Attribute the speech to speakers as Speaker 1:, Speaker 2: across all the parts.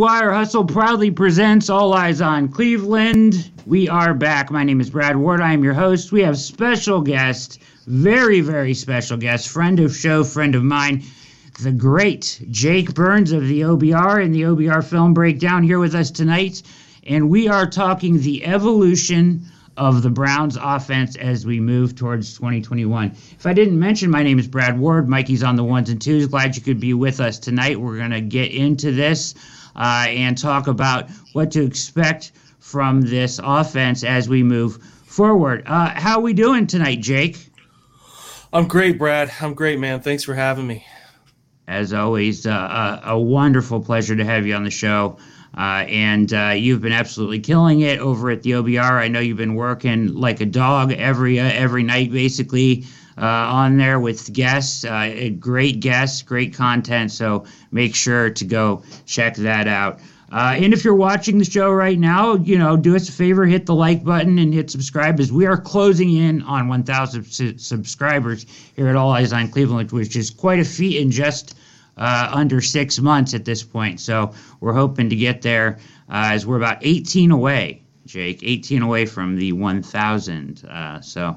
Speaker 1: Wire Hustle proudly presents All Eyes on Cleveland. We are back. My name is Brad Ward. I am your host. We have special guest, very, very special guest, friend of show, friend of mine, the great Jake Burns of the OBR and the OBR Film Breakdown here with us tonight. And we are talking the evolution of the Browns offense as we move towards 2021. If I didn't mention, my name is Brad Ward. Mikey's on the ones and twos. Glad you could be with us tonight. We're going to get into this uh, and talk about what to expect from this offense as we move forward. Uh, how are we doing tonight, Jake?
Speaker 2: I'm great, Brad. I'm great, man. Thanks for having me.
Speaker 1: As always, uh, a, a, wonderful pleasure to have you on the show. Uh, and uh, you've been absolutely killing it over at the OBR. I know you've been working like a dog every uh, every night, basically, uh, on there with guests. Uh, great guests, great content. So make sure to go check that out. Uh, and if you're watching the show right now, you know, do us a favor, hit the like button and hit subscribe as we are closing in on 1,000 su- subscribers here at All Eyes on Cleveland, which is quite a feat in just uh, under six months at this point. So we're hoping to get there uh, as we're about 18 away, Jake, 18 away from the 1,000. Uh, so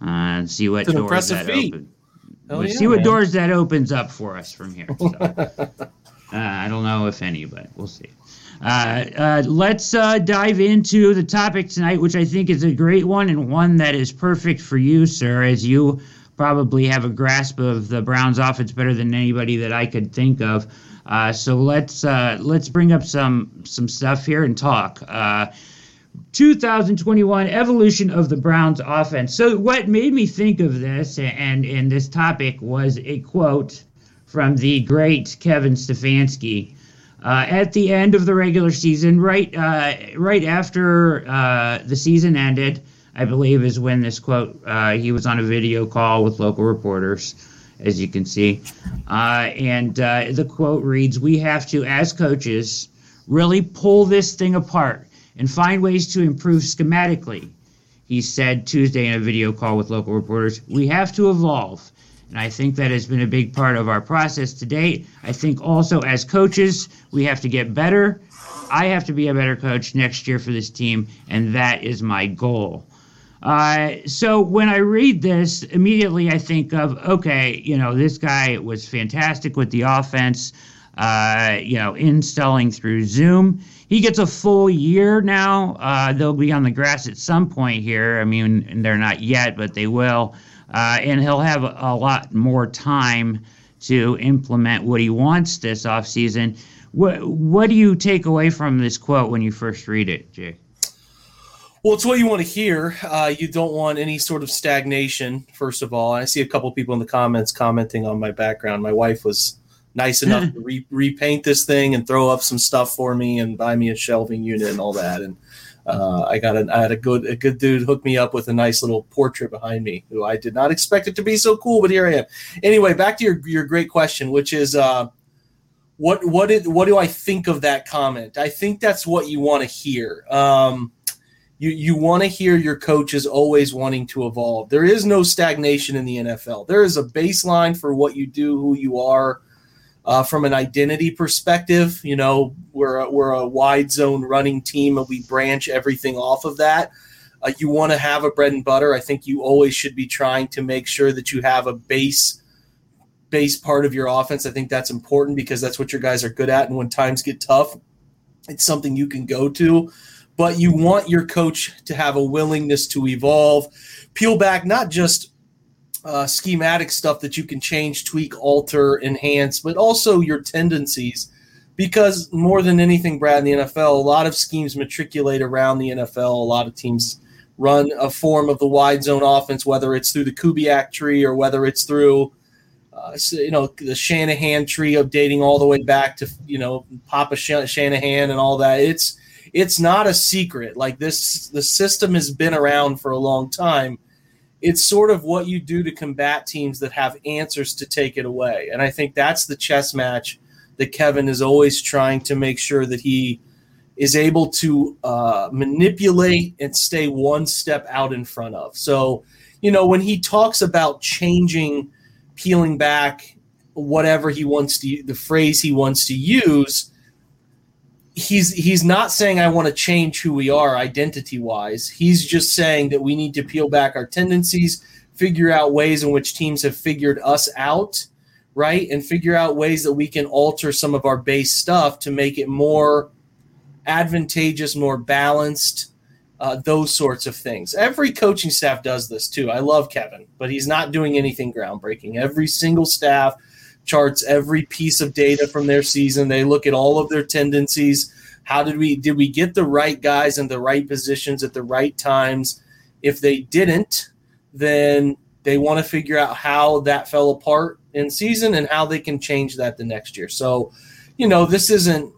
Speaker 1: uh, see what doors that open. We'll yeah, see what man. doors that opens up for us from here. So. Uh, I don't know if any, but we'll see. Uh, uh, let's uh, dive into the topic tonight, which I think is a great one and one that is perfect for you, sir, as you probably have a grasp of the Browns' offense better than anybody that I could think of. Uh, so let's uh, let's bring up some some stuff here and talk. 2021 evolution of the Browns offense. So what made me think of this and and this topic was a quote from the great Kevin Stefanski uh, at the end of the regular season, right uh, right after uh, the season ended. I believe is when this quote. Uh, he was on a video call with local reporters, as you can see, uh, and uh, the quote reads: "We have to, as coaches, really pull this thing apart." And find ways to improve schematically. He said Tuesday in a video call with local reporters, we have to evolve. And I think that has been a big part of our process to date. I think also as coaches, we have to get better. I have to be a better coach next year for this team, and that is my goal. Uh, so when I read this, immediately I think of, okay, you know, this guy was fantastic with the offense, uh, you know, installing through Zoom he gets a full year now. Uh, they'll be on the grass at some point here. I mean, they're not yet, but they will. Uh, and he'll have a, lot more time to implement what he wants this offseason. What, what do you take away from this quote when you first read it, Jay?
Speaker 2: Well, it's what you want to hear. Uh, you don't want any sort of stagnation, first of all. I see a couple people in the comments commenting on my background. My wife was nice enough to re- repaint this thing and throw up some stuff for me and buy me a shelving unit and all that. And uh, I got a, I had a good a good dude hook me up with a nice little portrait behind me, who I did not expect it to be so cool, but here I am. Anyway, back to your your great question, which is uh, what what did what do I think of that comment? I think that's what you want to hear. Um, you you want to hear your coaches always wanting to evolve. There is no stagnation in the NFL. There is a baseline for what you do, who you are, uh, from an identity perspective, you know, we're a, we're a wide zone running team and we branch everything off of that. Uh, you want to have a bread and butter. I think you always should be trying to make sure that you have a base base part of your offense. I think that's important because that's what your guys are good at. And when times get tough, it's something you can go to. But you want your coach to have a willingness to evolve, peel back not just uh, schematic stuff that you can change, tweak, alter, enhance, but also your tendencies. Because more than anything, Brad, in the NFL, a lot of schemes matriculate around the NFL. A lot of teams run a form of the wide zone offense, whether it's through the Kubiak tree or whether it's through, uh, you know, the Shanahan tree of dating all the way back to, you know, Papa Shanahan and all that. It's it's not a secret. Like this, the system has been around for a long time it's sort of what you do to combat teams that have answers to take it away. And I think that's the chess match that Kevin is always trying to make sure that he is able to uh, manipulate and stay one step out in front of. So, you know, when he talks about changing, peeling back, whatever he wants to, the phrase he wants to use, he's he's not saying I want to change who we are identity wise. He's just saying that we need to peel back our tendencies, figure out ways in which teams have figured us out, right? And figure out ways that we can alter some of our base stuff to make it more advantageous, more balanced, uh, those sorts of things. Every coaching staff does this too. I love Kevin, but he's not doing anything groundbreaking. Every single staff charts every piece of data from their season. They look at all of their tendencies. How did we did we get the right guys in the right positions at the right times? If they didn't, then they want to figure out how that fell apart in season and how they can change that the next year. So, you know, this isn't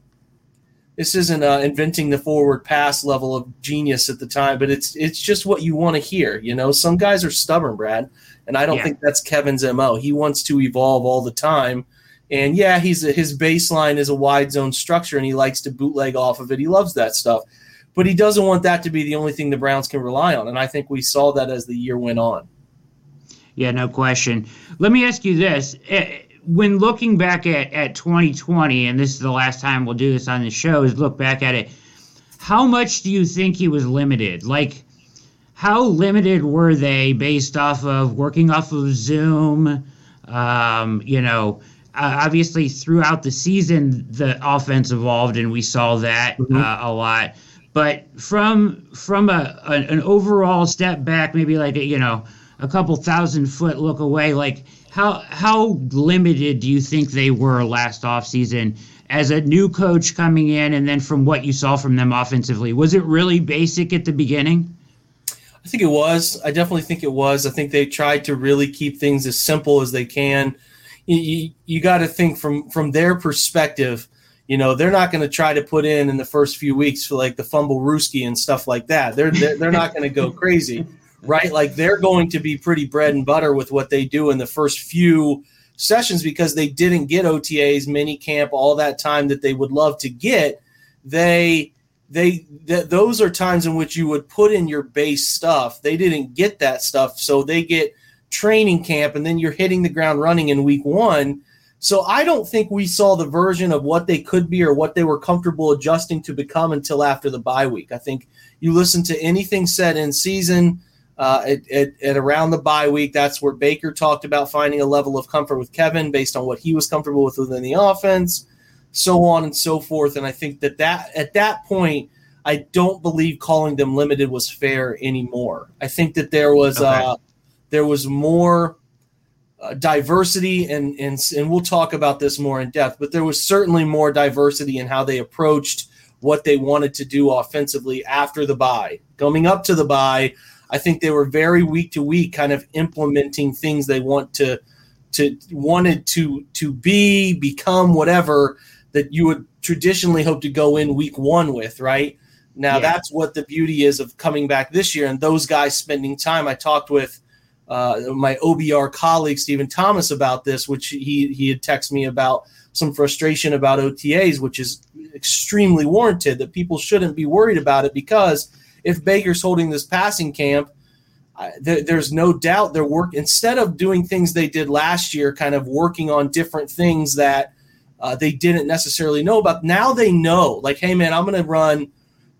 Speaker 2: this isn't uh, inventing the forward pass level of genius at the time, but it's it's just what you want to hear. You know, some guys are stubborn, Brad, and I don't yeah. think that's Kevin's mo. He wants to evolve all the time, and yeah, he's a, his baseline is a wide zone structure, and he likes to bootleg off of it. He loves that stuff, but he doesn't want that to be the only thing the Browns can rely on, and I think we saw that as the year went on.
Speaker 1: Yeah, no question. Let me ask you this eh, when looking back at, at 2020, and this is the last time we'll do this on the show, is look back at it. How much do you think he was limited? Like, how limited were they based off of working off of Zoom? Um, you know, uh, obviously throughout the season, the offense evolved, and we saw that mm-hmm. uh, a lot. But from from a, a, an overall step back, maybe like a, you know a couple thousand foot look away, like how how limited do you think they were last offseason as a new coach coming in and then from what you saw from them offensively? Was it really basic at the beginning?
Speaker 2: I think it was. I definitely think it was. I think they tried to really keep things as simple as they can. You, you, you got to think from from their perspective. You know, they're not going to try to put in in the first few weeks for like the fumblerooski and stuff like that. They're they're, they're not going to go crazy right? Like they're going to be pretty bread and butter with what they do in the first few sessions because they didn't get OTAs, mini camp, all that time that they would love to get. They they th- those are times in which you would put in your base stuff. They didn't get that stuff, so they get training camp, and then you're hitting the ground running in week one. So I don't think we saw the version of what they could be or what they were comfortable adjusting to become until after the bye week. I think you listen to anything said in season uh, at, at, at, around the bye week. That's where Baker talked about finding a level of comfort with Kevin based on what he was comfortable with within the offense, so on and so forth. And I think that, that at that point, I don't believe calling them limited was fair anymore. I think that there was okay. uh, there was more uh, diversity, and, and and we'll talk about this more in depth. But there was certainly more diversity in how they approached what they wanted to do offensively after the bye. Coming up to the bye, I think they were very week to week, kind of implementing things they want to to wanted to to be, become, whatever that you would traditionally hope to go in week one with, right? Now yeah. that's what the beauty is of coming back this year, and those guys spending time. I talked with uh, my OBR colleague Stephen Thomas about this, which he he had texted me about some frustration about OTAs, which is extremely warranted. That people shouldn't be worried about it because if Baker's holding this passing camp, th- there's no doubt they're work instead of doing things they did last year, kind of working on different things that uh, they didn't necessarily know about. Now they know, like, hey man, I'm going to run,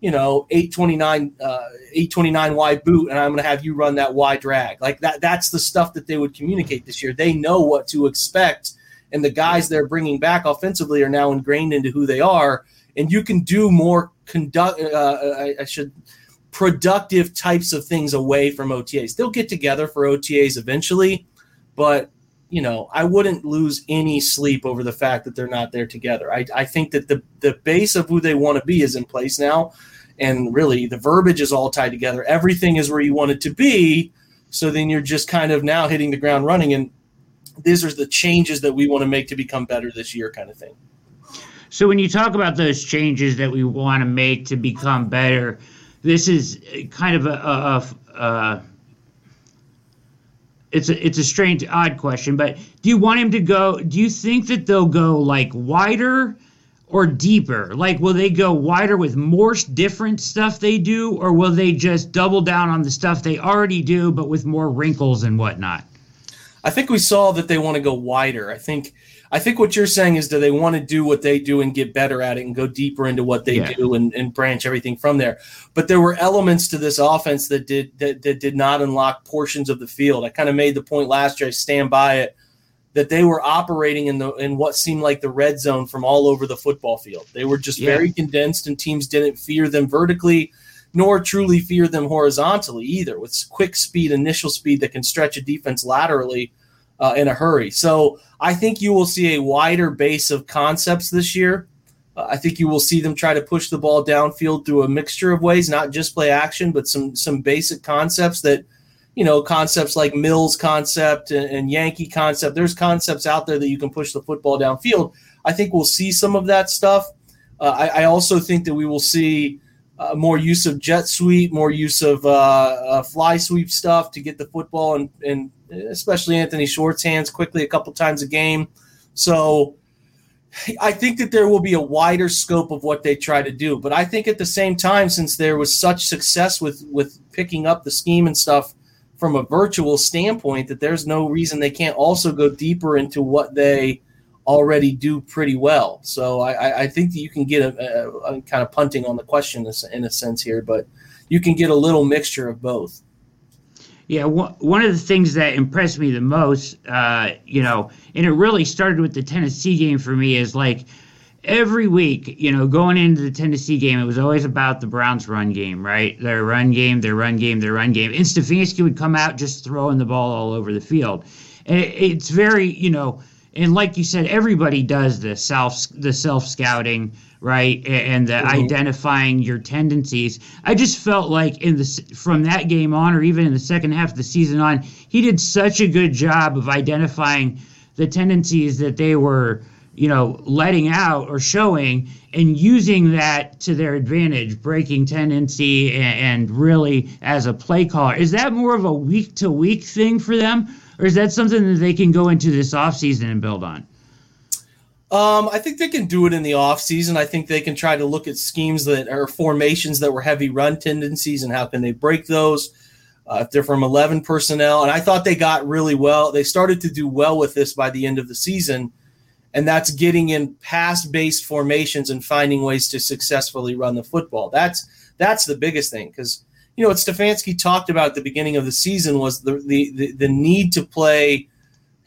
Speaker 2: you know, 829, uh, 829 wide boot, and I'm going to have you run that wide drag. Like that. That's the stuff that they would communicate this year. They know what to expect, and the guys they're bringing back offensively are now ingrained into who they are. And you can do more conduct. Uh, I, I should productive types of things away from OTAs. They'll get together for OTAs eventually, but you know, I wouldn't lose any sleep over the fact that they're not there together. I, I think that the the base of who they want to be is in place now, and really the verbiage is all tied together. Everything is where you want it to be. So then you're just kind of now hitting the ground running, and these are the changes that we want to make to become better this year, kind of thing.
Speaker 1: So when you talk about those changes that we want to make to become better, this is kind of a, a, a, it's a it's a strange odd question but do you want him to go do you think that they'll go like wider or deeper? Like will they go wider with more different stuff they do or will they just double down on the stuff they already do but with more wrinkles and whatnot?
Speaker 2: I think we saw that they want to go wider. I think I think what you're saying is, do they want to do what they do and get better at it and go deeper into what they yeah. do and, and branch everything from there? But there were elements to this offense that did that, that did not unlock portions of the field. I kind of made the point last year. I stand by it that they were operating in the in what seemed like the red zone from all over the football field. They were just yeah. very condensed, and teams didn't fear them vertically, nor truly fear them horizontally either. With quick speed, initial speed that can stretch a defense laterally uh, in a hurry. So I think you will see a wider base of concepts this year. Uh, I think you will see them try to push the ball downfield through a mixture of ways, not just play action, but some some basic concepts that, you know, concepts like Mills concept and, and Yankee concept. There's concepts out there that you can push the football downfield. I think we'll see some of that stuff. Uh, I, I, also think that we will see uh, more use of jet sweep, more use of uh, uh, fly sweep stuff to get the football and, and especially Anthony Schwartz hands quickly a couple times a game. So I think that there will be a wider scope of what they try to do. But I think at the same time, since there was such success with with picking up the scheme and stuff from a virtual standpoint, that there's no reason they can't also go deeper into what they already do pretty well. So I, I think that you can get a, a, a kind of punting on the question in a sense here, but you can get a little mixture of both.
Speaker 1: Yeah, one of the things that impressed me the most, uh, you know, and it really started with the Tennessee game for me, is like every week, you know, going into the Tennessee game, it was always about the Browns' run game, right? Their run game, their run game, their run game. And Stefanski would come out just throwing the ball all over the field. And it's very, you know, and like you said, everybody does the self the self scouting right? And mm-hmm. identifying your tendencies. I just felt like in the from that game on or even in the second half of the season on he did such a good job of identifying the tendencies that they were you know letting out or showing and using that to their advantage breaking tendency and, and really as a play caller. Is that more of a week to week thing for them? Or is that something that they can go into this offseason and build on
Speaker 2: um, I think they can do it in the offseason. I think they can try to look at schemes that are formations that were heavy run tendencies and how can they break those. Uh, if they're from 11 personnel, and I thought they got really well. They started to do well with this by the end of the season, and that's getting in pass-based formations and finding ways to successfully run the football. That's that's the biggest thing because you know what Stefanski talked about at the beginning of the season was the the the, the need to play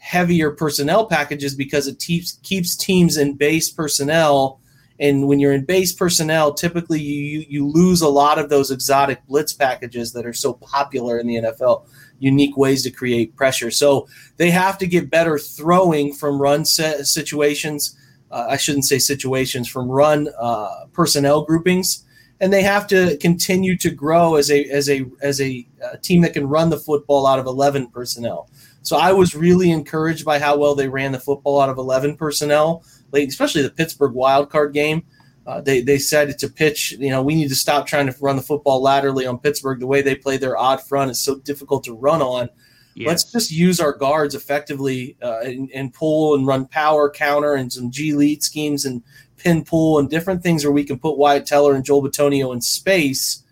Speaker 2: heavier personnel packages because it keeps keeps teams in base personnel. And when you're in base personnel, typically you you lose a lot of those exotic blitz packages that are so popular in the NFL. Unique ways to create pressure. So they have to get better throwing from run situations. Uh, I shouldn't say situations from run uh, personnel groupings, and they have to continue to grow as a as a as a, a uh, team that can run the football out of eleven personnel. So I was really encouraged by how well they ran the football out of 11 personnel late, especially the Pittsburgh wildcard game. Uh, they, they said to pitch, you know, we need to stop trying to run the football laterally on Pittsburgh. The way they play their odd front is so difficult to run on. Yes. Let's just use our guards effectively uh, and, and, pull and run power counter and some G lead schemes and pin pull and different things where we can put Wyatt Teller and Joel Bitonio in space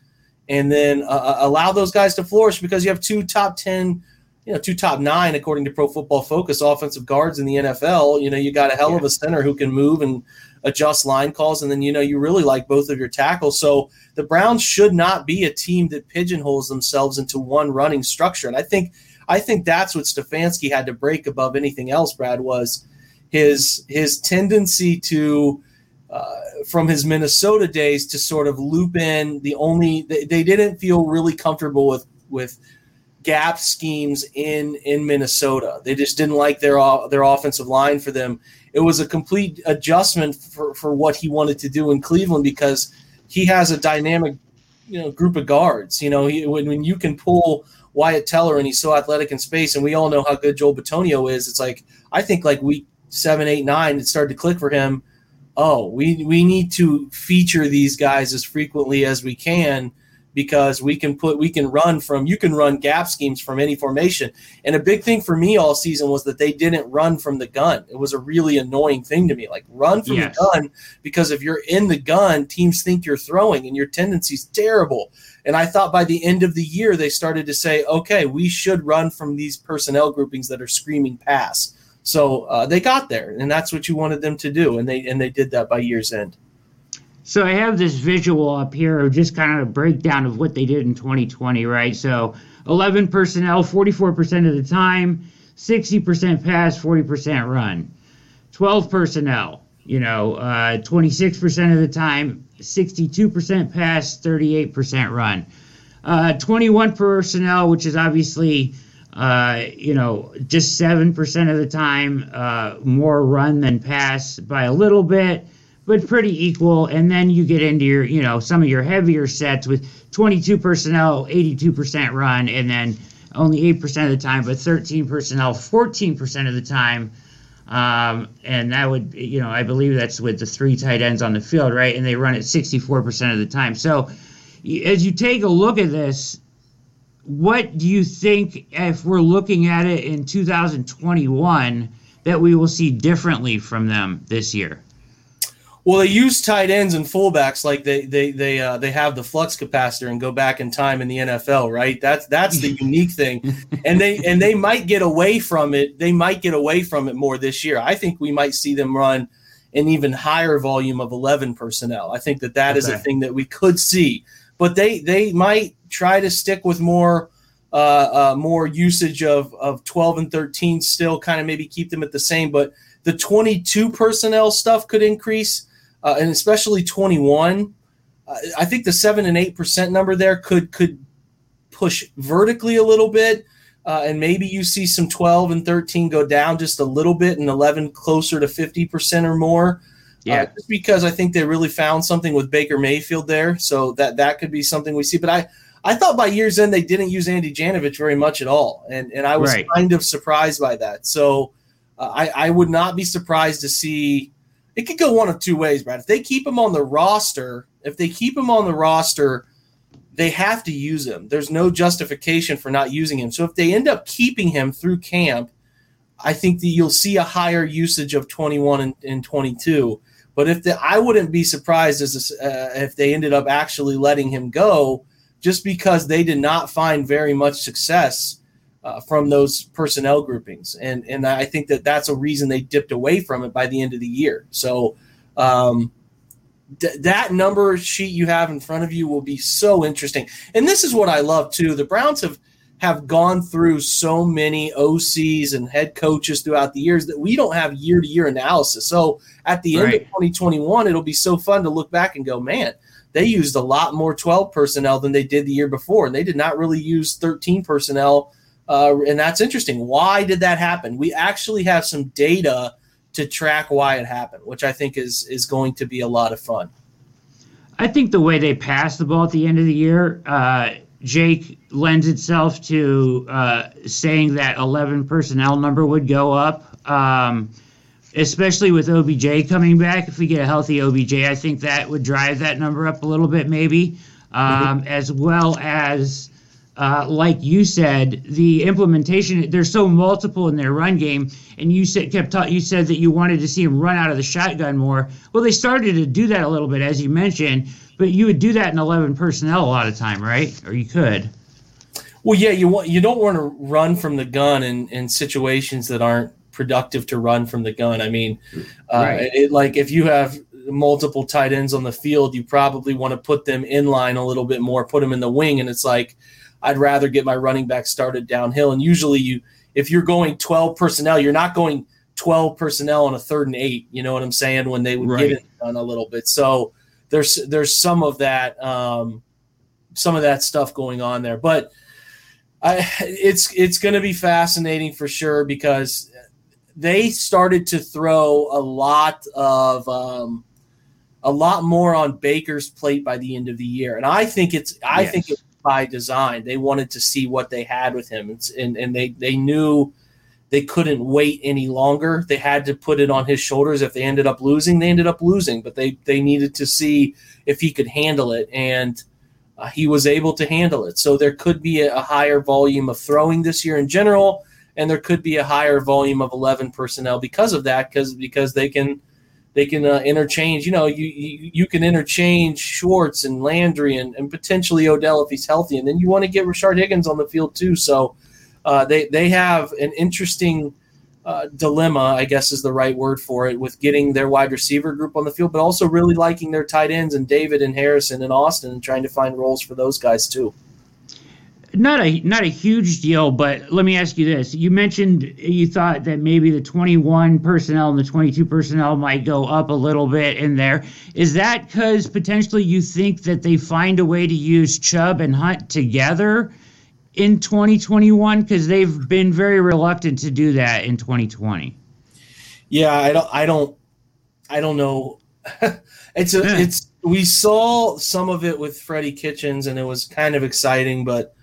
Speaker 2: and then uh, uh allow those guys to flourish because you have two top 10 you know, two top nine according to Pro Football Focus offensive guards in the NFL. You know, you got a hell yeah. of a center who can move and adjust line calls, and then you know you really like both of your tackles. So the Browns should not be a team that pigeonholes themselves into one running structure, and I think I think that's what Stefanski had to break above anything else. Brad was his his tendency to. Uh, from his Minnesota days to sort of loop in the only they, they didn't feel really comfortable with with gap schemes in in Minnesota. They just didn't like their uh, their offensive line for them. It was a complete adjustment for, for what he wanted to do in Cleveland because he has a dynamic, you know, group of guards. You know, he, when, when you can pull Wyatt Teller and he's so athletic in space, and we all know how good Joel Bitonio is. It's like I think like week seven, eight, nine, it started to click for him. Oh, we we need to feature these guys as frequently as we can because we can put we can run from you can run gap schemes from any formation. And a big thing for me all season was that they didn't run from the gun. It was a really annoying thing to me. Like run from yes. the gun because if you're in the gun, teams think you're throwing and your tendency's terrible. And I thought by the end of the year they started to say, okay, we should run from these personnel groupings that are screaming pass. So uh, they got there, and that's what you wanted them to do, and they and they did that by year's end.
Speaker 1: So I have this visual up here of just kind of a breakdown of what they did in 2020, right? So 11 personnel, 44% of the time, 60% pass, 40% run. 12 personnel, you know, uh, 26% of the time, 62% pass, 38% run. Uh, 21 personnel, which is obviously, uh, you know, just 7% of the time, uh, more run than pass by a little bit, but pretty equal. And then you get into your, you know, some of your heavier sets with 22 personnel, 82% run, and then only 8% of the time, but 13 personnel, 14% of the time. Um, and that would, you know, I believe that's with the three tight ends on the field, right? And they run it 64% of the time. So as you take a look at this, what do you think if we're looking at it in 2021 that we will see differently from them this year?
Speaker 2: Well, they use tight ends and fullbacks like they they they uh, they have the flux capacitor and go back in time in the NFL, right? That's that's the unique thing, and they and they might get away from it. They might get away from it more this year. I think we might see them run an even higher volume of eleven personnel. I think that that okay. is a thing that we could see, but they they might try to stick with more. Uh, uh, more usage of, of 12 and 13 still kind of maybe keep them at the same but the 22 personnel stuff could increase uh, and especially 21. Uh, I think the seven and eight percent number there could could push vertically a little bit, uh, and maybe you see some 12 and 13 go down just a little bit, and 11 closer to 50 percent or more. Uh, yeah, just because I think they really found something with Baker Mayfield there, so that that could be something we see. But I I thought by year's end they didn't use Andy Janovich very much at all, and and I was right. kind of surprised by that. So uh, I I would not be surprised to see it could go one of two ways, Brad. If they keep him on the roster, if they keep him on the roster, they have to use him. There's no justification for not using him. So if they end up keeping him through camp, I think that you'll see a higher usage of 21 and, and 22. But if the, I wouldn't be surprised as uh, if they ended up actually letting him go, just because they did not find very much success uh, from those personnel groupings, and and I think that that's a reason they dipped away from it by the end of the year. So. Um, that number sheet you have in front of you will be so interesting. And this is what I love too. The Browns have have gone through so many OCs and head coaches throughout the years that we don't have year to year analysis. So at the right. end of 2021, it'll be so fun to look back and go, man, they used a lot more 12 personnel than they did the year before. And they did not really use 13 personnel uh, and that's interesting. Why did that happen? We actually have some data to track why it happened, which I think is is going to be a lot of fun.
Speaker 1: I think the way they passed the ball at the end of the year, uh, Jake lends itself to uh, saying that 11 personnel number would go up, um, especially with OBJ coming back. If we get a healthy OBJ, I think that would drive that number up a little bit, maybe, um, mm-hmm. as well as uh, like you said, the implementation they're so multiple in their run game, and you said kept ta- you said that you wanted to see them run out of the shotgun more. Well, they started to do that a little bit, as you mentioned, but you would do that in eleven personnel a lot of time, right? Or you could.
Speaker 2: Well, yeah, you want you don't want to run from the gun in, in situations that aren't productive to run from the gun. I mean, uh, right. it, like if you have multiple tight ends on the field, you probably want to put them in line a little bit more, put them in the wing, and it's like I'd rather get my running back started downhill. And usually, you if you're going 12 personnel, you're not going 12 personnel on a third and eight. You know what I'm saying? When they would right. get it done a little bit. So there's there's some of that um, some of that stuff going on there, but. I, it's it's going to be fascinating for sure because they started to throw a lot of um, a lot more on Baker's plate by the end of the year, and I think it's I yes. think it by design. They wanted to see what they had with him, and and they they knew they couldn't wait any longer. They had to put it on his shoulders. If they ended up losing, they ended up losing. But they they needed to see if he could handle it, and uh, he was able to handle it. So there could be a, a higher volume of throwing this year in general, and there could be a higher volume of eleven personnel because of that. Because because they can they can uh, interchange. You know, you, you, you can interchange Schwartz and Landry and, and potentially Odell if he's healthy, and then you want to get Rashard Higgins on the field too. So uh, they they have an interesting uh, dilemma, I guess is the right word for it, with getting their wide receiver group on the field, but also really liking their tight ends and David and Harrison and Austin and trying to find roles for those guys too.
Speaker 1: Not a not a huge deal, but let me ask you this: You mentioned you thought that maybe the 21 personnel and the 22 personnel might go up a little bit in there. Is that because potentially you think that they find a way to use Chubb and Hunt together? in 2021 because they've been very reluctant to do that in 2020.
Speaker 2: Yeah, I don't, I don't, I don't know. it's a, yeah. it's. We saw some of it with Freddie Kitchens, and it was kind of exciting. But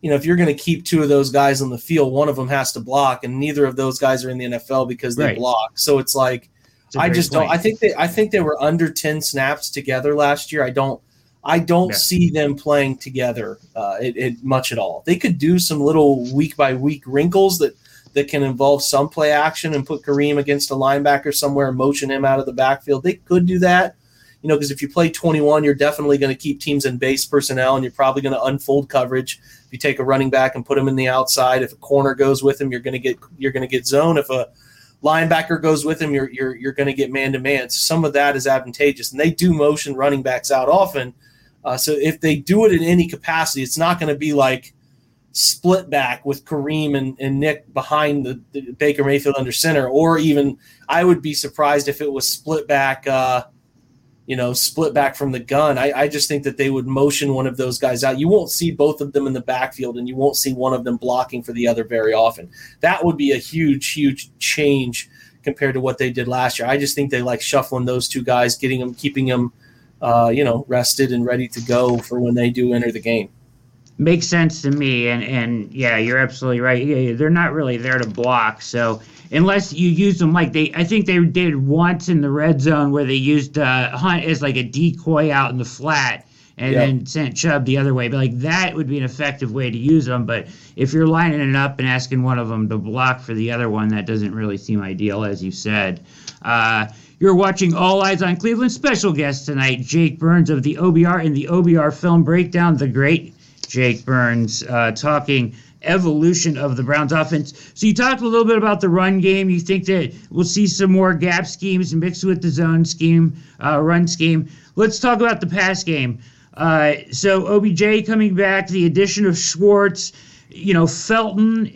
Speaker 2: you know, if you're going to keep two of those guys on the field, one of them has to block, and neither of those guys are in the NFL because they right. block. So it's like, I just point. don't. I think they, I think they were under 10 snaps together last year. I don't. I don't yeah. see them playing together uh, it, it, much at all. They could do some little week by week wrinkles that that can involve some play action and put Kareem against a linebacker somewhere and motion him out of the backfield. They could do that, you know, because if you play 21, you're definitely going to keep teams in base personnel and you're probably going to unfold coverage. If you take a running back and put him in the outside, if a corner goes with him, you're going to get you're going to get zone. If a linebacker goes with him, you're you're you're going to get man to man. So some of that is advantageous, and they do motion running backs out often uh, so if they do it in any capacity, it's not going to be like split back with Kareem and, and Nick behind the, the, Baker Mayfield under center, or even I would be surprised if it was split back, uh, you know, split back from the gun. I, I just think that they would motion one of those guys out. You won't see both of them in the backfield, and you won't see one of them blocking for the other very often. That would be a huge, huge change compared to what they did last year. I just think they like shuffling those two guys, getting them, keeping them – uh, you know, rested and ready to go for when they do enter the game.
Speaker 1: Makes sense to me, and and yeah, you're absolutely right. Yeah, they're not really there to block, so unless you use them like they, I think they did once in the red zone where they used uh, Hunt as like a decoy out in the flat, and yep. then sent Chubb the other way. But like that would be an effective way to use them. But if you're lining it up and asking one of them to block for the other one, that doesn't really seem ideal, as you said. Uh, you're watching All Eyes on Cleveland. Special guest tonight, Jake Burns of the OBR in the OBR Film Breakdown. The great Jake Burns uh, talking evolution of the Browns offense. So you talked a little bit about the run game. You think that we'll see some more gap schemes mixed with the zone scheme, uh, run scheme. Let's talk about the pass game. Uh, so OBJ coming back, the addition of Schwartz you know, Felton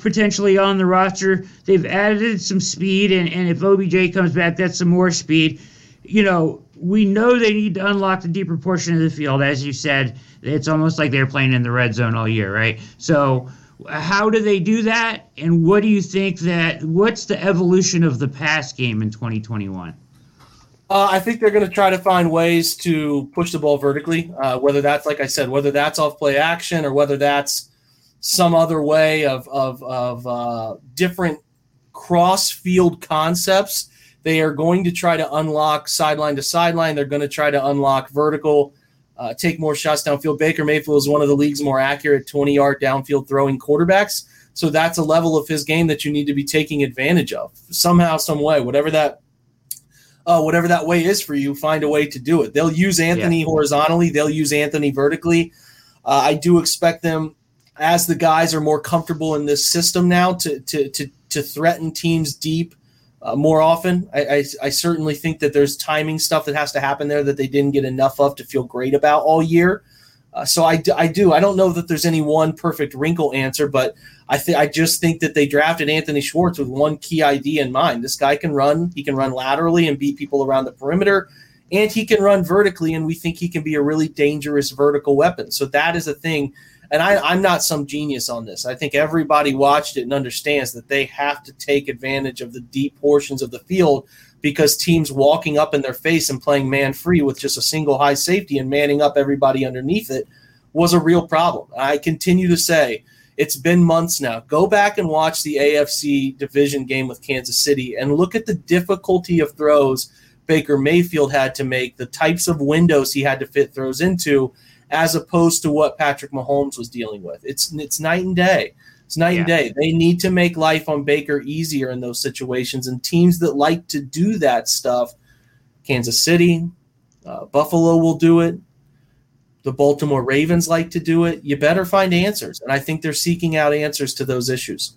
Speaker 1: potentially on the roster. They've added some speed, and, and if OBJ comes back, that's some more speed. You know, we know they need to unlock the deeper portion of the field. As you said, it's almost like they're playing in the red zone all year, right? So, how do they do that? And what do you think that, what's the evolution of the pass game in 2021?
Speaker 2: Uh, I think they're going to try to find ways to push the ball vertically, uh, whether that's, like I said, whether that's off play action or whether that's some other way of of, of uh, different cross field concepts. They are going to try to unlock sideline to sideline. They're going to try to unlock vertical, uh, take more shots downfield. Baker Mayfield is one of the league's more accurate 20 yard downfield throwing quarterbacks. So that's a level of his game that you need to be taking advantage of somehow, some way, whatever that. Uh, whatever that way is for you, find a way to do it. They'll use Anthony yeah. horizontally. They'll use Anthony vertically. Uh, I do expect them as the guys are more comfortable in this system now to to to, to threaten teams deep uh, more often. I, I, I certainly think that there's timing stuff that has to happen there that they didn't get enough of to feel great about all year. Uh, so I, I do. I don't know that there's any one perfect wrinkle answer, but I think I just think that they drafted Anthony Schwartz with one key idea in mind. This guy can run. He can run laterally and beat people around the perimeter, and he can run vertically. And we think he can be a really dangerous vertical weapon. So that is a thing and I, am not some genius on this. I think everybody watched it and understands that they have to take advantage of the deep portions of the field because teams walking up in their face and playing man free with just a single high safety and manning up everybody underneath it was a real problem. I continue to say it's been months now. Go back and watch the AFC division game with Kansas City and look at the difficulty of throws Baker Mayfield had to make, the types of windows he had to fit throws into as opposed to what Patrick Mahomes was dealing with. It's it's night and day. It's night yeah. and day. They need to make life on Baker easier in those situations, and teams that like to do that stuff, Kansas City, uh, Buffalo will do it. The Baltimore Ravens like to do it. You better find answers, and I think they're seeking out answers to those issues.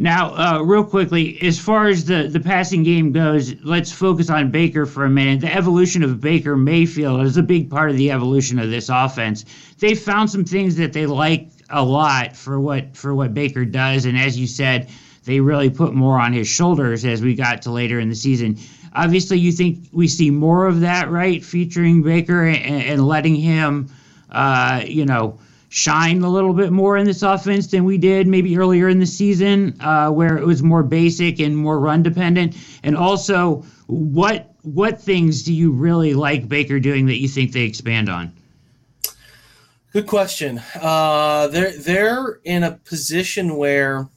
Speaker 1: Now, uh, real quickly, as far as the, the passing game goes, let's focus on Baker for a minute. The evolution of Baker Mayfield is a big part of the evolution of this offense. They found some things that they like a lot for what for what Baker does, and as you said, they really put more on his shoulders as we got to later in the season. Obviously, you think we see more of that, right? Featuring Baker and, and letting him, uh, you know shine a little bit more in this offense than we did maybe earlier in the season, uh, where it was more basic and more run dependent? And also, what what things do you really like Baker doing that you think they expand on?
Speaker 2: Good question. Uh, they're they're in a position where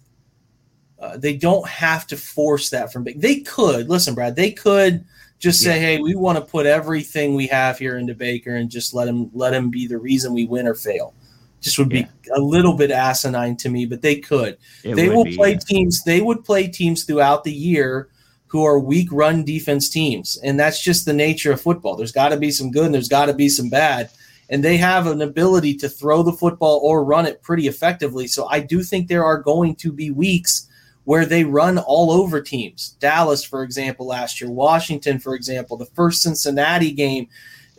Speaker 2: uh, they don't have to force that from Baker. They could listen, Brad. They could just say, yeah. "Hey, we want to put everything we have here into Baker and just let him let him be the reason we win or fail." Just would be yeah. a little bit asinine to me, but they could. It they will be, play yeah. teams. They would play teams throughout the year who are weak run defense teams, and that's just the nature of football. There's got to be some good and there's got to be some bad, and they have an ability to throw the football or run it pretty effectively. So I do think there are going to be weeks where they run all over teams. Dallas, for example, last year, Washington, for example, the first Cincinnati game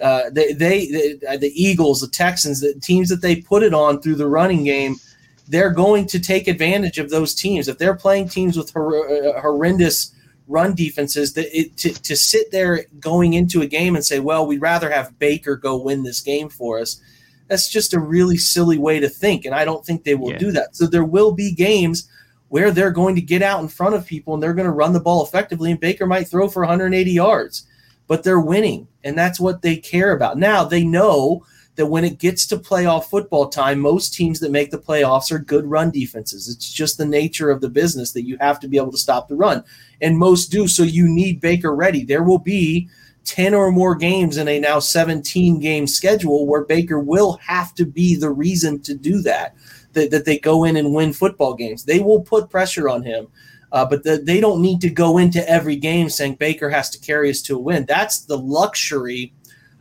Speaker 2: uh, they, they, they, uh, the Eagles, the Texans, the teams that they put it on through the running game, they're going to take advantage of those teams. If they're playing teams with hor- uh, horrendous run defenses, that it, to, to sit there going into a game and say, well, we'd rather have Baker go win this game for us. That's just a really silly way to think. And I don't think they will yeah. do that. So there will be games where they're going to get out in front of people and they're going to run the ball effectively, and Baker might throw for 180 yards but they're winning, and that's what they care about. Now they know that when it gets to playoff football time, most teams that make the playoffs are good run defenses. It's just the nature of the business that you have to be able to stop the run, and most do. So you need Baker ready. There will be 10 or more games in a now 17 game schedule where Baker will have to be the reason to do that, that, that they go in and win football games. They will put pressure on him. Uh, but the, they don't need to go into every game saying Baker has to carry us to a win. That's the luxury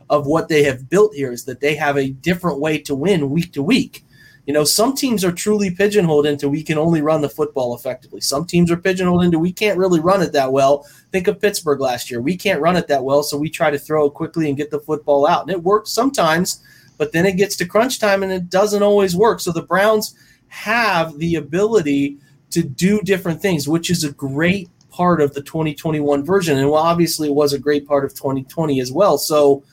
Speaker 2: of what they have built here is that they have a different way to win week to week. You know, some teams are truly pigeonholed into we can only run the football effectively. Some teams are pigeonholed into we can't really run it that well. Think of Pittsburgh last year. We can't run it that well, so we try to throw it quickly and get the football out. And it works sometimes, but then it gets to crunch time and it doesn't always work. So the Browns have the ability to do different things, which is a great part of the 2021 version. And well, obviously, it was a great part of 2020 as well. So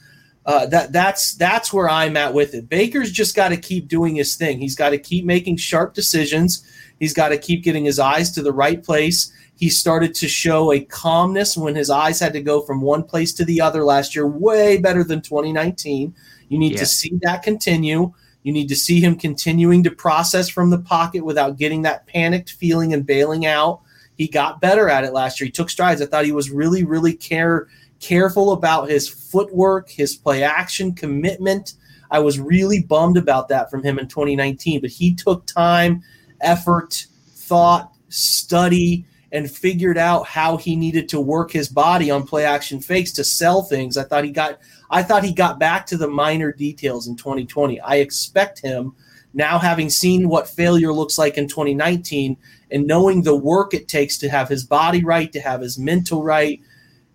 Speaker 2: uh, that that's that's where I'm at with it. Baker's just got to keep doing his thing. He's got to keep making sharp decisions. He's got to keep getting his eyes to the right place. He started to show a calmness when his eyes had to go from one place to the other last year, way better than 2019. You need yeah. to see that continue. You need to see him continuing to process from the pocket without getting that panicked feeling and bailing out. He got better at it last year. He took strides. I thought he was really, really care careful about his footwork, his play action commitment. I was really bummed about that from him in 2019, but he took time, effort, thought, study, and figured out how he needed to work his body on play action fakes to sell things. I thought he got I thought he got back to the minor details in 2020. I expect him now having seen what failure looks like in 2019 and knowing the work it takes to have his body right, to have his mental right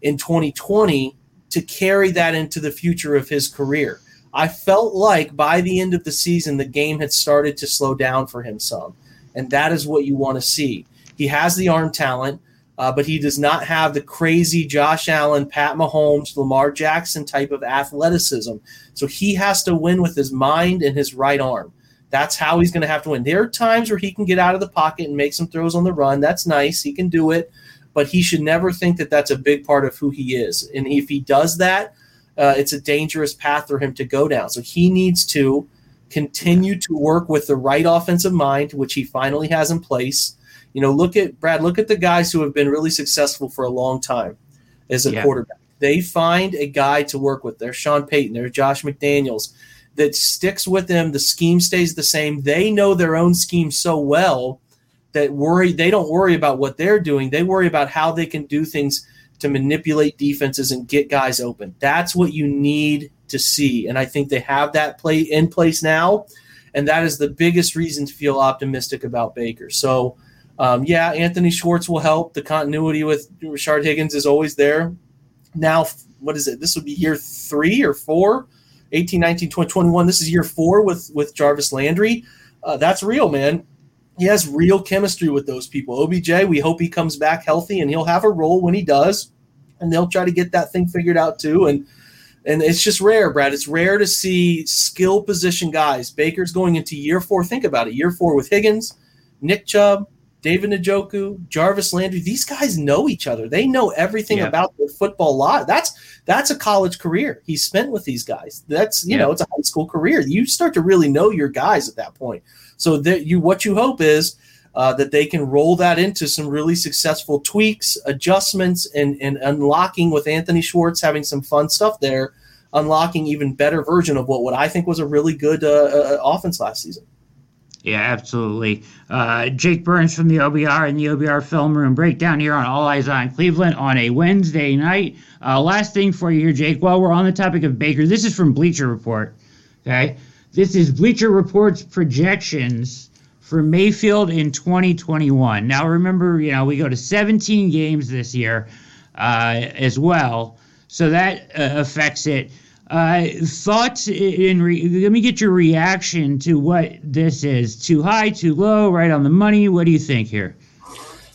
Speaker 2: in 2020 to carry that into the future of his career. I felt like by the end of the season the game had started to slow down for him some. And that is what you want to see. He has the arm talent uh, but he does not have the crazy Josh Allen, Pat Mahomes, Lamar Jackson type of athleticism. So he has to win with his mind and his right arm. That's how he's going to have to win. There are times where he can get out of the pocket and make some throws on the run. That's nice. He can do it, but he should never think that that's a big part of who he is. And if he does that, uh, it's a dangerous path for him to go down. So he needs to continue to work with the right offensive mind, which he finally has in place you know, look at Brad, look at the guys who have been really successful for a long time as a yeah. quarterback. They find a guy to work with. There's Sean Payton, there's Josh McDaniels that sticks with them. The scheme stays the same. They know their own scheme so well that worry they don't worry about what they're doing. They worry about how they can do things to manipulate defenses and get guys open. That's what you need to see. And I think they have that play in place now. And that is the biggest reason to feel optimistic about Baker. So Um, yeah, Anthony Schwartz will help. The continuity with Rashard Higgins is always there. Now, what is it? This would be year three or four, 18, 19, 20, 21. This is year four with, with Jarvis Landry. Uh, that's real, man. He has real chemistry with those people. OBJ, we hope he comes back healthy and he'll have a role when he does. And they'll try to get that thing figured out too. And and it's just rare, Brad. It's rare to see skill position guys. Baker's going into year four. Think about it. Year four with Higgins, Nick Chubb, David Njoku, Jarvis Landry. These guys know each other. They know everything yeah. about the football lot. That's that's a college career he spent with these guys. That's you yeah. know it's a high school career. You start to really know your guys at that point. So that you what you hope is uh, that they can roll that into some really successful tweaks, adjustments, and, and unlocking with Anthony Schwartz having some fun stuff there, unlocking even better version of what, what I think was a really good uh, uh, offense last season.
Speaker 1: Yeah, absolutely. Uh, Jake Burns from the OBR and the OBR Film Room breakdown here on All Eyes on Cleveland on a Wednesday night. Uh, last thing for you here, Jake. While we're on the topic of Baker, this is from Bleacher Report. Okay, this is Bleacher Report's projections for Mayfield in 2021. Now, remember, you know, we go to 17 games this year uh, as well, so that uh, affects it. Uh, thoughts in re- let me get your reaction to what this is. Too high, too low, right on the money. What do you think here?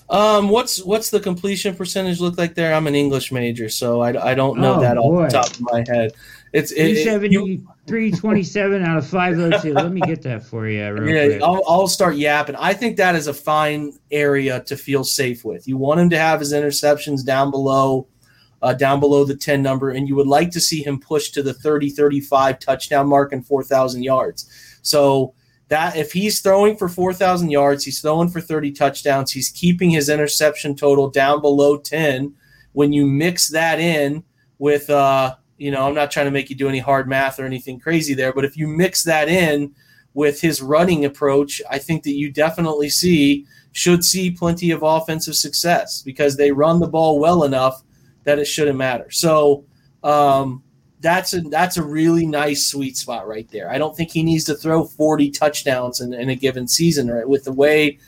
Speaker 2: Um, what's what's the completion percentage look like there? I'm an English major, so I, I don't know oh, that boy. off the top of my head. It's
Speaker 1: it, 327 out of 502. Let me get that for you.
Speaker 2: yeah, I'll, I'll, start yapping. I think that is a fine area to feel safe with. You want him to have his interceptions down below, uh, down below the 10 number, and you would like to see him push to the 30, 35 touchdown mark and 4,000 yards. So that if he's throwing for 4,000 yards, he's throwing for 30 touchdowns, he's keeping his interception total down below 10. When you mix that in with, uh, you know, I'm not trying to make you do any hard math or anything crazy there, but if you mix that in with his running approach, I think that you definitely see should see plenty of offensive success because they run the ball well enough that it shouldn't matter. So um, that's a that's a really nice sweet spot right there. I don't think he needs to throw 40 touchdowns in, in a given season, right? With the way,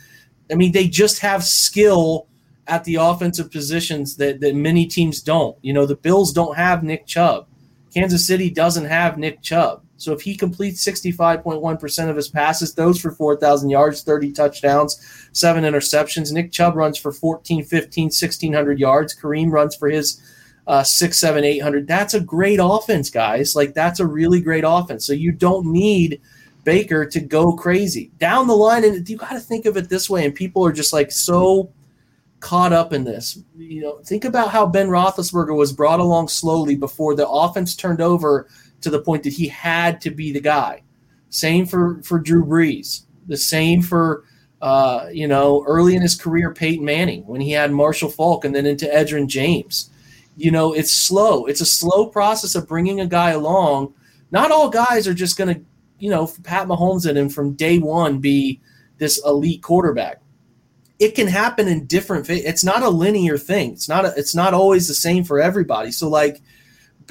Speaker 2: I mean, they just have skill at the offensive positions that, that many teams don't. You know, the Bills don't have Nick Chubb. Kansas City doesn't have Nick Chubb. So if he completes 65.1% of his passes, those for 4,000 yards, 30 touchdowns, seven interceptions. Nick Chubb runs for 14, 15, 1,600 yards. Kareem runs for his uh, 6, 7, 800. That's a great offense, guys. Like, that's a really great offense. So you don't need Baker to go crazy. Down the line, and you got to think of it this way, and people are just like so – caught up in this. You know, think about how Ben Roethlisberger was brought along slowly before the offense turned over to the point that he had to be the guy. Same for for Drew Brees. The same for uh, you know early in his career Peyton Manning when he had Marshall Faulk and then into Edgerrin James. You know, it's slow. It's a slow process of bringing a guy along. Not all guys are just going to, you know, Pat Mahomes and him from day one be this elite quarterback it can happen in different it's not a linear thing it's not a, it's not always the same for everybody so like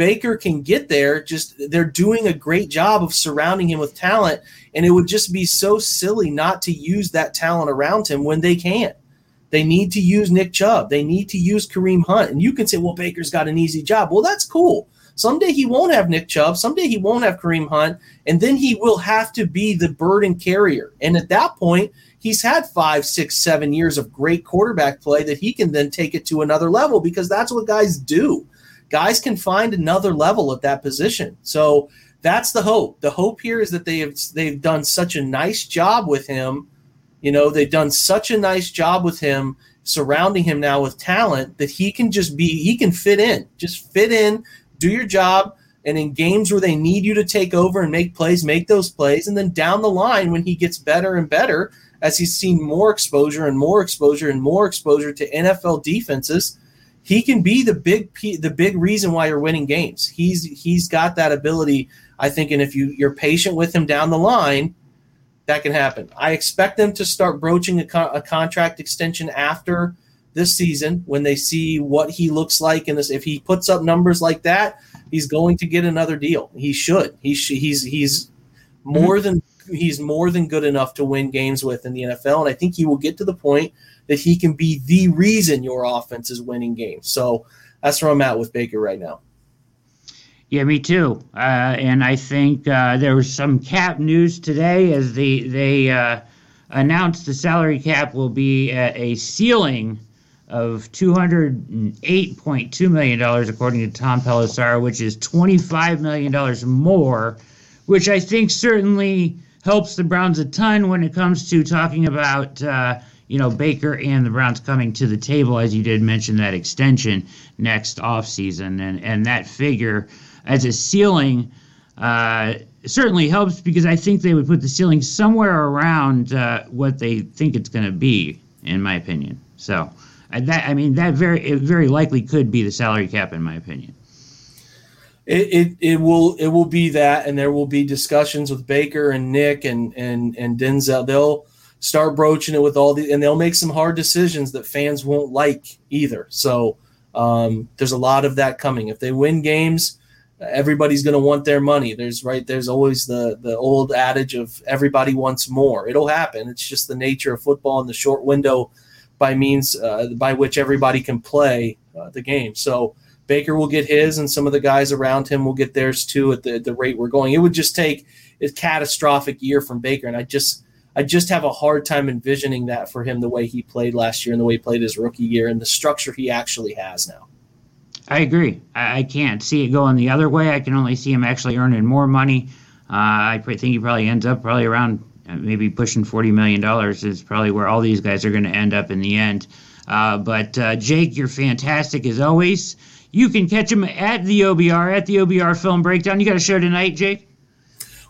Speaker 2: baker can get there just they're doing a great job of surrounding him with talent and it would just be so silly not to use that talent around him when they can they need to use nick chubb. They need to use kareem hunt. And you can say well baker's got an easy job. Well that's cool. Someday he won't have nick chubb. Someday he won't have kareem hunt. And then he will have to be the burden carrier. And at that point he's had five, six, seven years of great quarterback play that he can then take it to another level because that's what guys do. Guys can find another level at that position. So that's the hope. The hope here is that they have they've done such a nice job with him. You know, they've done such a nice job with him, surrounding him now with talent that he can just be he can fit in. Just fit in, do your job, and in games where they need you to take over and make plays, make those plays. And then down the line, when he gets better and better, as he's seen more exposure and more exposure and more exposure to NFL defenses, he can be the big the big reason why you're winning games. He's he's got that ability, I think, and if you you're patient with him down the line, that can happen. I expect them to start broaching a, a contract extension after this season when they see what he looks like and this. If he puts up numbers like that, he's going to get another deal. He should. He sh- he's he's more mm-hmm. than he's more than good enough to win games with in the NFL, and I think he will get to the point that he can be the reason your offense is winning games. So that's where I'm at with Baker right now.
Speaker 1: Yeah, me too. Uh, and I think uh, there was some cap news today as they they uh, announced the salary cap will be at a ceiling of $208.2 million, according to Tom Pelissero, which is $25 million more, which I think certainly helps the Browns a ton when it comes to talking about, uh, you know, Baker and the Browns coming to the table, as you did mention that extension next offseason. And, and that figure as a ceiling uh, certainly helps because I think they would put the ceiling somewhere around uh, what they think it's going to be, in my opinion. So that I mean that very very likely could be the salary cap, in my opinion.
Speaker 2: It, it, it will it will be that, and there will be discussions with Baker and Nick and and and Denzel. They'll start broaching it with all the, and they'll make some hard decisions that fans won't like either. So um, there's a lot of that coming. If they win games, everybody's going to want their money. There's right there's always the the old adage of everybody wants more. It'll happen. It's just the nature of football and the short window by means uh, by which everybody can play uh, the game. So Baker will get his, and some of the guys around him will get theirs too at the, the rate we're going. It would just take a catastrophic year from Baker, and I just I just have a hard time envisioning that for him the way he played last year and the way he played his rookie year and the structure he actually has now.
Speaker 1: I agree. I, can't see it going the other way. I can only see him actually earning more money. Uh, I think he probably ends up probably around uh, maybe pushing forty million dollars is probably where all these guys are going to end up in the end. Uh, but uh, Jake, you're fantastic as always. You can catch him at the OBR at the OBR Film Breakdown. You got a show tonight, Jake?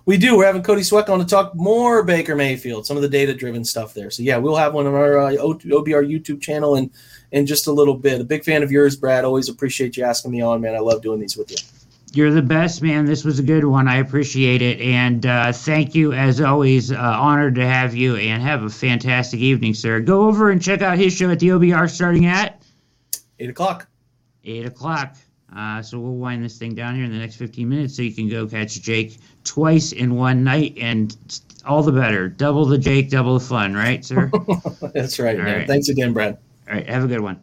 Speaker 2: We do. We're having Cody Sweck on to talk more Baker Mayfield, some of the data-driven stuff there. So yeah, we'll have one on our uh, OBR YouTube channel and in just a little bit. A big fan of yours, Brad. Always appreciate you asking me on, man. I love doing these with you.
Speaker 1: You're the best, man. This was a good one. I appreciate it. And uh, thank you, as always. Uh, honored to have you and have a fantastic evening, sir. Go over and check out his show at the OBR starting at
Speaker 2: 8 o'clock.
Speaker 1: 8 o'clock. Uh, so we'll wind this thing down here in the next 15 minutes so you can go catch Jake twice in one night and all the better. Double the Jake, double the fun, right, sir?
Speaker 2: That's right, all man. Right. Thanks again, Brad.
Speaker 1: All right. Have a good one.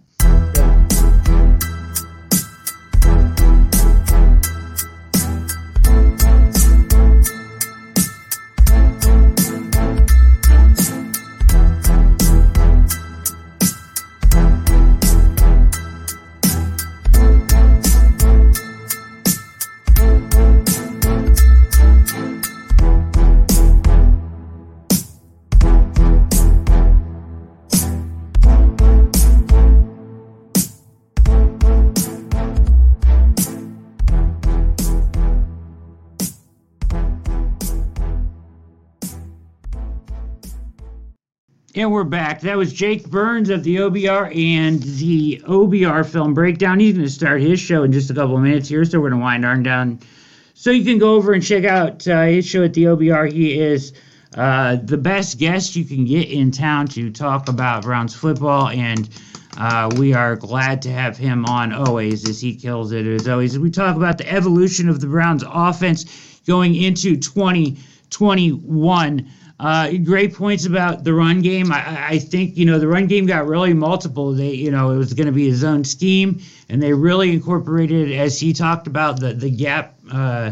Speaker 1: And we're back. That was Jake Burns of the OBR and the OBR film breakdown. He's going to start his show in just a couple of minutes here, so we're going to wind our down. So you can go over and check out uh, his show at the OBR. He is uh, the best guest you can get in town to talk about Browns football, and uh, we are glad to have him on always as he kills it as always. We talk about the evolution of the Browns offense going into 2021. Uh, great points about the run game. I, I, think you know the run game got really multiple. They you know it was going to be a zone scheme, and they really incorporated as he talked about the the gap. Uh,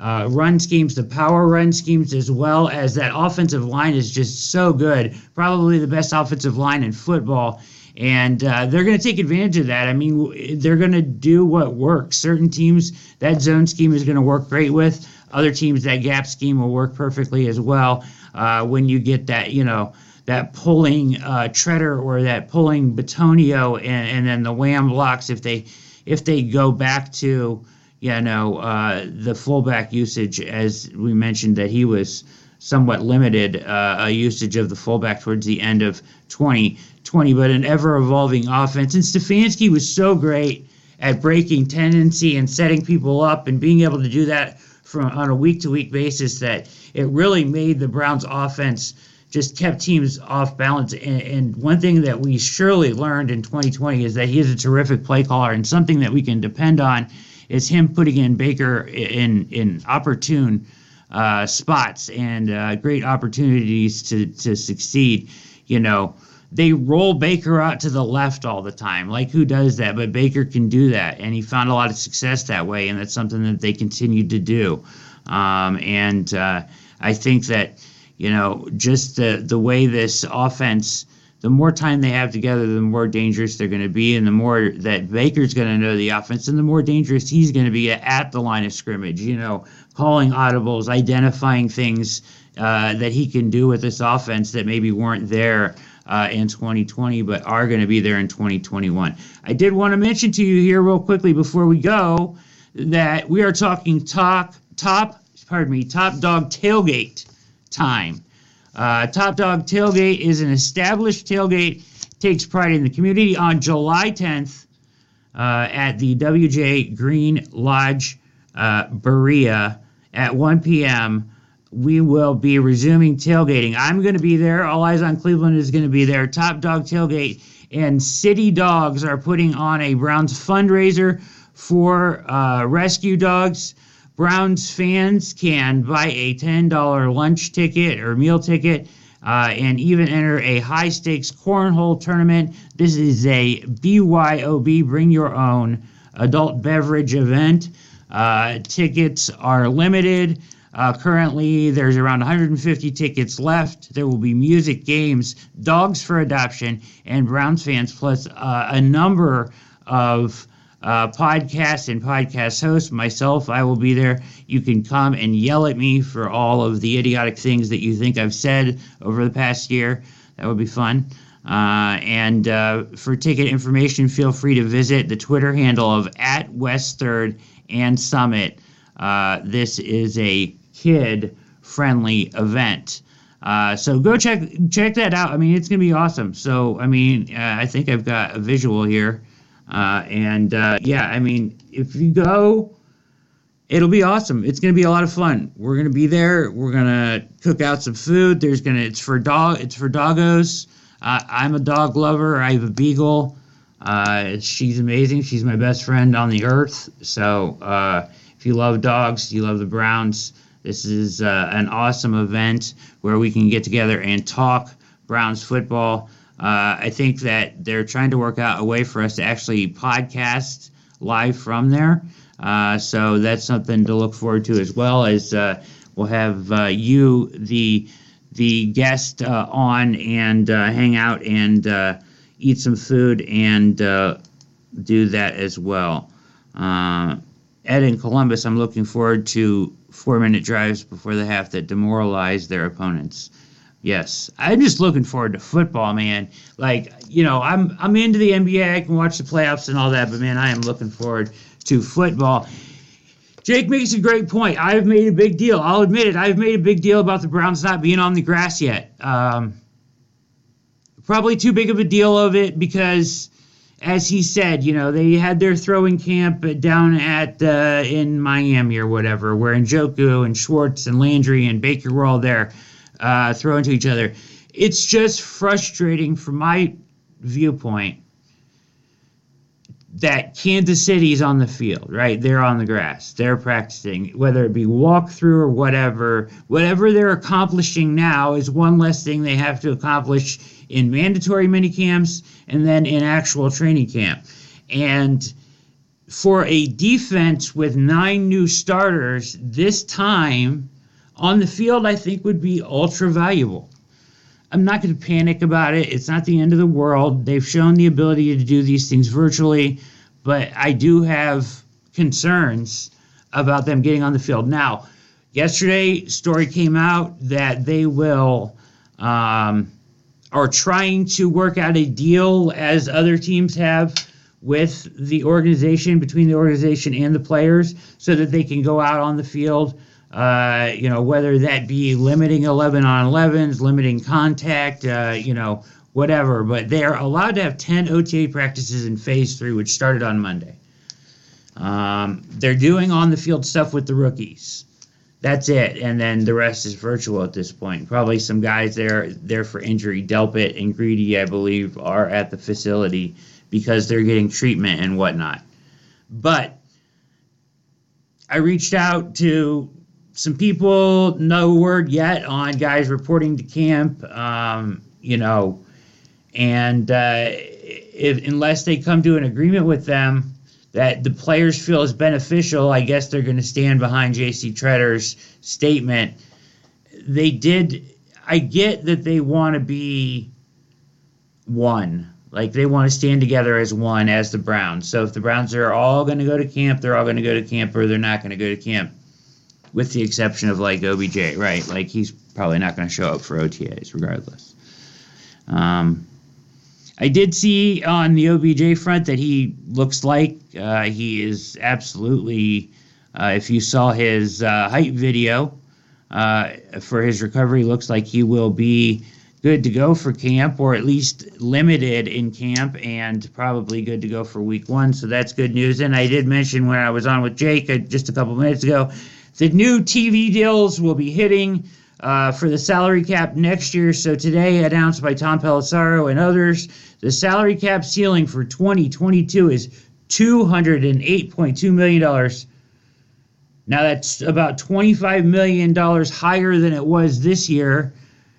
Speaker 1: uh, run schemes, the power run schemes, as well as that offensive line is just so good. Probably the best offensive line in football. And uh, they're going to take advantage of that. I mean, they're going to do what works. Certain teams, that zone scheme is going to work great with. Other teams, that gap scheme will work perfectly as well uh, when you get that, you know, that pulling uh, Tretter or that pulling Bitonio and, and then the wham blocks if they if they go back to you know uh, the fullback usage as we mentioned that he was somewhat limited uh, a usage of the fullback towards the end of 2020 but an ever evolving offense. And Stefanski was so great at breaking tendency and setting people up and being able to do that from on a week to week basis that it really made the Browns offense just kept teams off balance. And, and, one thing that we surely learned in 2020 is that he is a terrific play caller, and something that we can depend on is him putting in Baker in in opportune uh, spots and uh, great opportunities to to succeed. You know, they roll Baker out to the left all the time. Like who does that? But Baker can do that, and he found a lot of success that way, and that's something that they continue to do. Um, and uh, I think that you know just the the way this offense the more time they have together, the more dangerous they're going to be, and the more that Baker's going to know the offense, and the more dangerous he's going to be at the line of scrimmage. You know, calling audibles, identifying things uh, that he can do with this offense that maybe weren't there uh, in 2020, but are going to be there in 2021. I did want to mention to you here, real quickly, before we go, that we are talking top, top, pardon me, top dog tailgate time. Uh, Top Dog Tailgate is an established tailgate, takes pride in the community. On July 10th, uh, at the WJ Green Lodge uh, Berea at 1 p.m., we will be resuming tailgating. I'm going to be there. All Eyes on Cleveland is going to be there. Top Dog Tailgate and City Dogs are putting on a Browns fundraiser for uh, rescue dogs. Browns fans can buy a $10 lunch ticket or meal ticket uh, and even enter a high stakes cornhole tournament. This is a BYOB, bring your own adult beverage event. Uh, tickets are limited. Uh, currently, there's around 150 tickets left. There will be music, games, dogs for adoption, and Browns fans, plus uh, a number of uh, podcast and podcast hosts. myself, I will be there. You can come and yell at me for all of the idiotic things that you think I've said over the past year. That would be fun. Uh, and uh, for ticket information, feel free to visit the Twitter handle of at West Third and Summit. Uh, this is a kid-friendly event. Uh, so go check check that out. I mean, it's gonna be awesome. So I mean, uh, I think I've got a visual here. Uh, and uh, yeah, I mean, if you go, it'll be awesome. It's to be a lot of fun. We're to be there. We're to cook out some food. There's to, it's for dog, it's for doggos. Uh, I'm a dog lover. I have a beagle. Uh, she's amazing. She's my best friend on the earth. So if you love dogs, you love the Browns. This is uh, an awesome event where we can get together and talk Browns football. Uh, I think that they're trying to work out a way for us to actually podcast live from there. Uh, so that's something to look forward to as well as uh, we'll have uh, you, the the guest, uh, on and hang out and eat some food and do that as well. Ed in Columbus, I'm looking forward to four minute drives before the half that demoralize their opponents. Yes, I'm just looking forward to football, man. Like, you know, I'm I'm into the NBA. I can watch the playoffs and all that, but man, I am looking forward to football. Jake makes a great point. I've made a big deal. I'll admit it. I've made a big deal about the Browns not being on the grass yet. Um, probably too big of a deal of it because, as he said, you know, they had their throwing camp down at uh, in Miami or whatever, where Njoku and Schwartz and Landry and Baker were all there uh, throw into each other. It's just frustrating from my viewpoint that Kansas City's on the field, right? They're on the grass. They're practicing, whether it be walkthrough or whatever. Whatever they're accomplishing now is one less thing they have to accomplish in mandatory mini camps and then in actual training camp. And for a defense with nine new starters this time on the field, I think would be ultra valuable. I'm not going to panic about it. It's not the end of the world. They've shown the ability to do these things virtually, but I do have concerns about them getting on the field. Now, yesterday, story came out that they will um, are trying to work out a deal as other teams have with the organization between the organization and the players so that they can go out on the field uh, you know, whether that be limiting 11 on 11s, limiting contact, uh, you know, whatever. But they are allowed to have 10 OTA practices in phase three, which started on Monday. Um, they're doing on the field stuff with the rookies. That's it, and then the rest is virtual at this point. Probably some guys there there for injury. Delpit and Greedy, I believe, are at the facility because they're getting treatment and whatnot. But I reached out to some people, no word yet on guys reporting to camp. Um, you know, and uh, if unless they come to an agreement with them that the players feel is beneficial, I guess they're going to stand behind J.C. Tretter's statement. They did. I get that they want to be one. Like they want to stand together as one, as the Browns. So if the Browns are all going to go to camp, they're all going to go to camp, or they're not going to go to camp, with the exception of like OBJ, right? Like he's probably not going to show up for OTAs regardless. Um, I did see on the OBJ front that he looks like uh, he is absolutely. Uh, if you saw his uh, video uh, for his recovery, looks like he will be good to go for camp, or at least limited in camp, and probably good to go for week one. So that's good news. And I did mention when I was on with Jake uh, just a couple minutes ago, the new TV deals will be hitting. Uh, for the salary cap next year. So today, announced by Tom Pelissero and others, the salary cap ceiling for 2022 is $208.2 million. Now that's about $25 million higher than it was this year.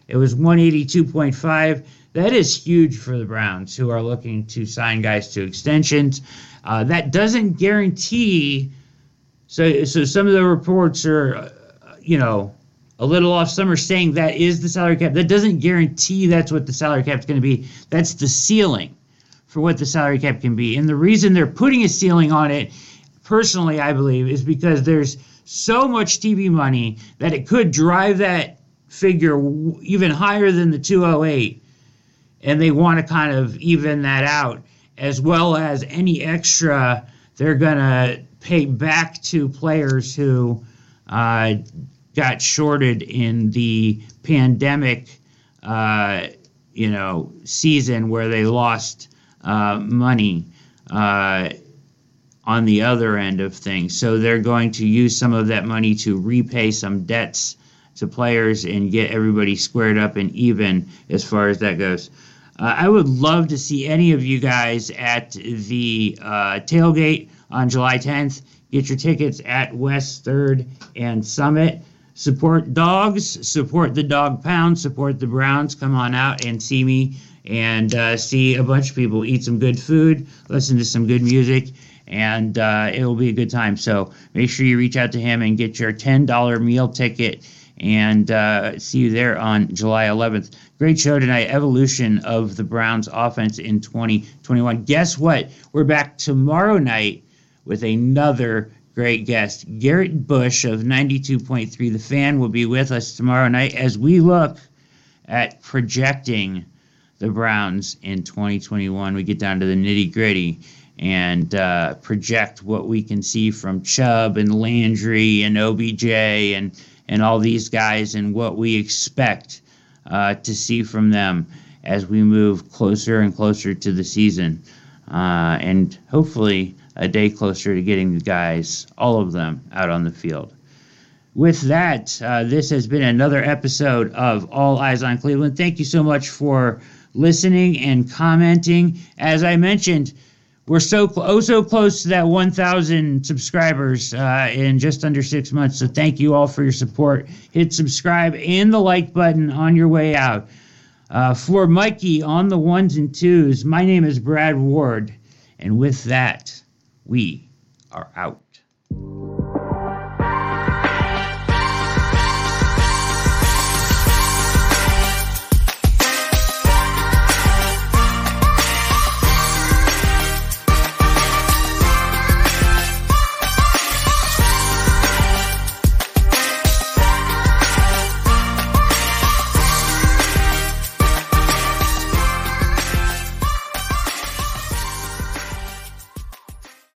Speaker 1: It was 182.5. That is huge for the Browns, who are looking to sign guys to extensions. Uh, that doesn't guarantee. So, so some of the reports are, uh, you know, a little off. Some are saying that is the salary cap. That doesn't guarantee that's what the salary cap is going to be. That's the ceiling for what the salary cap can be. And the reason they're putting a ceiling on it, personally, I believe, is because there's so much TV money that it could drive that figure even higher than the 208. And they want to kind of even that out, as well as any extra they're going to pay back to players who uh, got shorted in the pandemic, uh, you know, season where they lost uh, money uh, on the other end of things. So they're going to use some of that money to repay some debts to players and get everybody squared up and even as far as that goes. Uh, I would love to see any of you guys at the uh, tailgate on July 10th. Get your tickets at West 3rd and Summit. Support dogs, support the dog pound, support the Browns. Come on out and see me and uh, see a bunch of people eat some good food, listen to some good music, and uh, it will be a good time. So make sure you reach out to him and get your $10 meal ticket and uh, see you there on July 11th. Great show tonight. Evolution of the Browns offense in 2021. Guess what? We're back tomorrow night with another great guest. Garrett Bush of 92.3 The Fan will be with us tomorrow night as we look at projecting the Browns in 2021. We get down to the nitty gritty and uh, project what we can see from Chubb and Landry and OBJ and and all these guys and what we expect uh, to see from them as we move closer and closer to the season, uh, and hopefully a day closer to getting the guys, all of them, out on the field. With that, uh, this has been another episode of All Eyes on Cleveland. Thank you so much for listening and commenting. As I mentioned, we're so oh so close to that 1,000 subscribers uh, in just under six months. So thank you all for your support. Hit subscribe and the like button on your way out. Uh, for Mikey on the ones and twos, my name is Brad Ward, and with that, we are out.